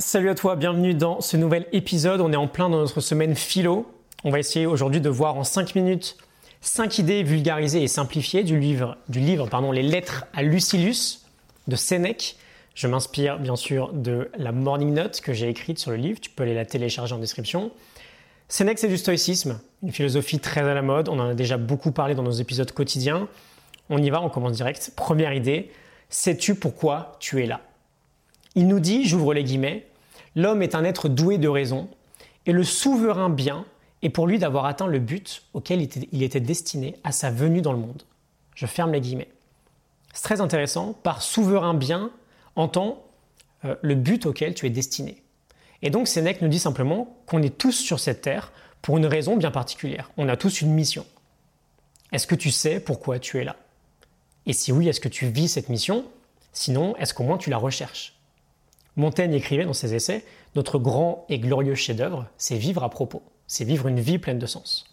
Salut à toi, bienvenue dans ce nouvel épisode. On est en plein dans notre semaine philo. On va essayer aujourd'hui de voir en 5 minutes 5 idées vulgarisées et simplifiées du livre, du livre Les lettres à Lucilius de Sénèque. Je m'inspire bien sûr de la morning note que j'ai écrite sur le livre. Tu peux aller la télécharger en description. Sénèque, c'est du stoïcisme, une philosophie très à la mode. On en a déjà beaucoup parlé dans nos épisodes quotidiens. On y va, on commence direct. Première idée, sais-tu pourquoi tu es là? Il nous dit, j'ouvre les guillemets, L'homme est un être doué de raison, et le souverain bien est pour lui d'avoir atteint le but auquel il était destiné à sa venue dans le monde. Je ferme les guillemets. C'est très intéressant, par souverain bien entend euh, le but auquel tu es destiné. Et donc Sénèque nous dit simplement qu'on est tous sur cette terre pour une raison bien particulière. On a tous une mission. Est-ce que tu sais pourquoi tu es là? Et si oui, est-ce que tu vis cette mission? Sinon, est-ce qu'au moins tu la recherches? Montaigne écrivait dans ses essais Notre grand et glorieux chef-d'œuvre, c'est vivre à propos, c'est vivre une vie pleine de sens.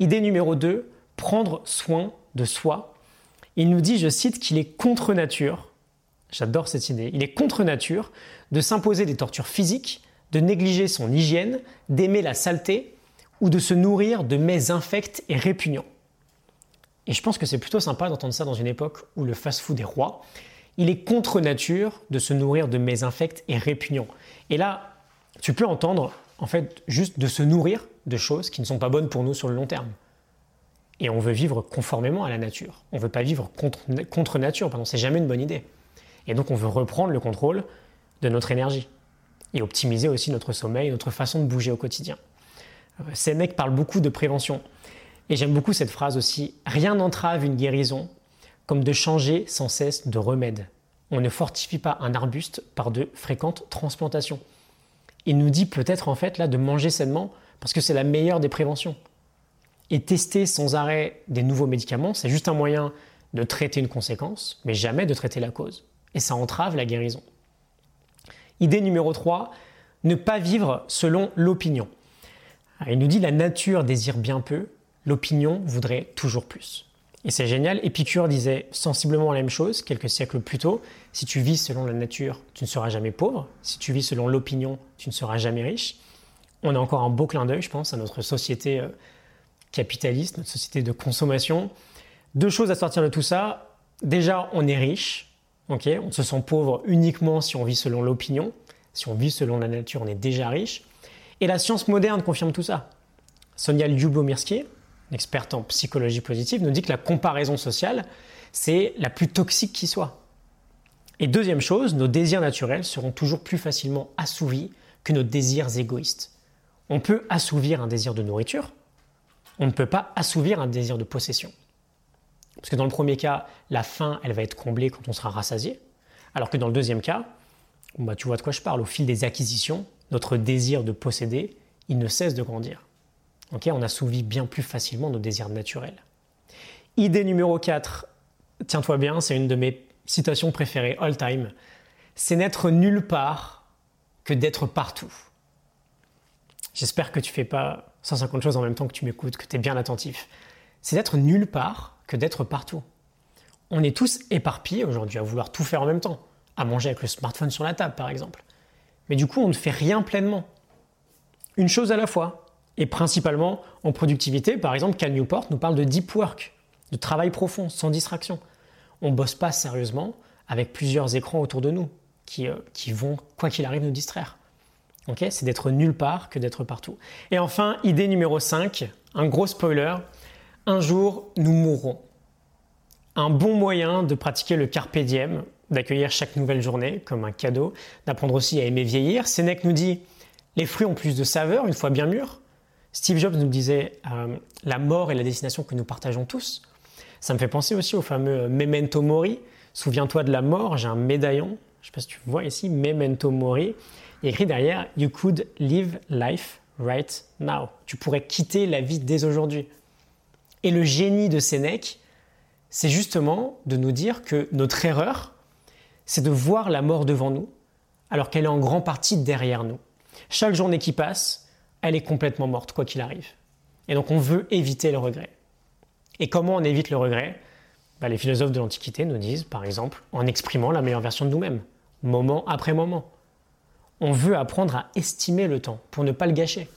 Idée numéro 2, prendre soin de soi. Il nous dit, je cite, qu'il est contre nature, j'adore cette idée, il est contre nature de s'imposer des tortures physiques, de négliger son hygiène, d'aimer la saleté ou de se nourrir de mets infects et répugnants. Et je pense que c'est plutôt sympa d'entendre ça dans une époque où le fast-food est roi il est contre nature de se nourrir de mets infects et répugnants. Et là, tu peux entendre, en fait, juste de se nourrir de choses qui ne sont pas bonnes pour nous sur le long terme. Et on veut vivre conformément à la nature. On ne veut pas vivre contre, contre nature, pardon, c'est jamais une bonne idée. Et donc on veut reprendre le contrôle de notre énergie et optimiser aussi notre sommeil, notre façon de bouger au quotidien. Euh, mecs parlent beaucoup de prévention. Et j'aime beaucoup cette phrase aussi, rien n'entrave une guérison comme de changer sans cesse de remède. On ne fortifie pas un arbuste par de fréquentes transplantations. Il nous dit peut-être en fait là de manger sainement parce que c'est la meilleure des préventions. Et tester sans arrêt des nouveaux médicaments, c'est juste un moyen de traiter une conséquence, mais jamais de traiter la cause. Et ça entrave la guérison. Idée numéro 3, ne pas vivre selon l'opinion. Il nous dit la nature désire bien peu, l'opinion voudrait toujours plus. Et c'est génial, Épicure disait sensiblement la même chose quelques siècles plus tôt. Si tu vis selon la nature, tu ne seras jamais pauvre. Si tu vis selon l'opinion, tu ne seras jamais riche. On a encore un beau clin d'œil, je pense, à notre société euh, capitaliste, notre société de consommation. Deux choses à sortir de tout ça. Déjà, on est riche. on se sent pauvre uniquement si on vit selon l'opinion. Si on vit selon la nature, on est déjà riche. Et la science moderne confirme tout ça. Sonia Lyubomirsky, experte en psychologie positive, nous dit que la comparaison sociale, c'est la plus toxique qui soit. Et deuxième chose, nos désirs naturels seront toujours plus facilement assouvis que nos désirs égoïstes. On peut assouvir un désir de nourriture, on ne peut pas assouvir un désir de possession. Parce que dans le premier cas, la faim, elle va être comblée quand on sera rassasié, alors que dans le deuxième cas, bah, tu vois de quoi je parle, au fil des acquisitions, notre désir de posséder, il ne cesse de grandir on assouvit bien plus facilement nos désirs naturels. Idée numéro 4, tiens-toi bien, c'est une de mes citations préférées all time. C'est n'être nulle part que d'être partout. J'espère que tu fais pas 150 choses en même temps que tu m'écoutes, que tu es bien attentif. C'est d'être nulle part que d'être partout. On est tous éparpillés aujourd'hui à vouloir tout faire en même temps, à manger avec le smartphone sur la table par exemple. Mais du coup, on ne fait rien pleinement. Une chose à la fois, et principalement en productivité. Par exemple, Cal Newport nous parle de deep work, de travail profond, sans distraction. On ne bosse pas sérieusement avec plusieurs écrans autour de nous qui, euh, qui vont, quoi qu'il arrive, nous distraire. c'est d'être nulle part que d'être partout. Et enfin, idée numéro 5, un gros spoiler, un jour nous mourrons. Un bon moyen de pratiquer le carpe diem, d'accueillir chaque nouvelle journée comme un cadeau, d'apprendre aussi à aimer vieillir. Sénèque nous dit les fruits ont plus de saveur une fois bien mûrs. Steve Jobs nous disait euh, la mort est la destination que nous partageons tous. Ça me fait penser aussi au fameux euh, Memento Mori. Souviens-toi de la mort, j'ai un médaillon, je ne sais pas si tu vois ici, Memento Mori. Il y écrit derrière You could live life right now. Tu pourrais quitter la vie dès aujourd'hui. Et le génie de Sénèque, c'est justement de nous dire que notre erreur, c'est de voir la mort devant nous, alors qu'elle est en grande partie derrière nous. Chaque journée qui passe, elle est complètement morte, quoi qu'il arrive. Et donc on veut éviter le regret. Et comment on évite le regret? Bah, Les philosophes de l'Antiquité nous disent, par exemple, en exprimant la meilleure version de nous-mêmes, moment après moment. on veut apprendre à estimer le temps pour ne pas le gâcher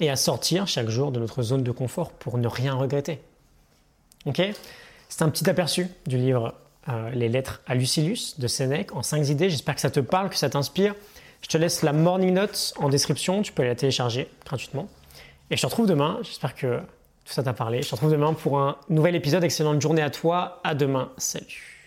et à sortir chaque jour de notre zone de confort pour ne rien regretter. Ok? C'est un petit aperçu du livre euh, Les lettres à Lucilius de Sénèque en 5 idées. J'espère que ça te parle, que ça t'inspire. Je te laisse la morning note en description, tu peux la télécharger gratuitement. Et je te retrouve demain, j'espère que tout ça t'a parlé. Je te retrouve demain pour un nouvel épisode. Excellente journée à toi, à demain, salut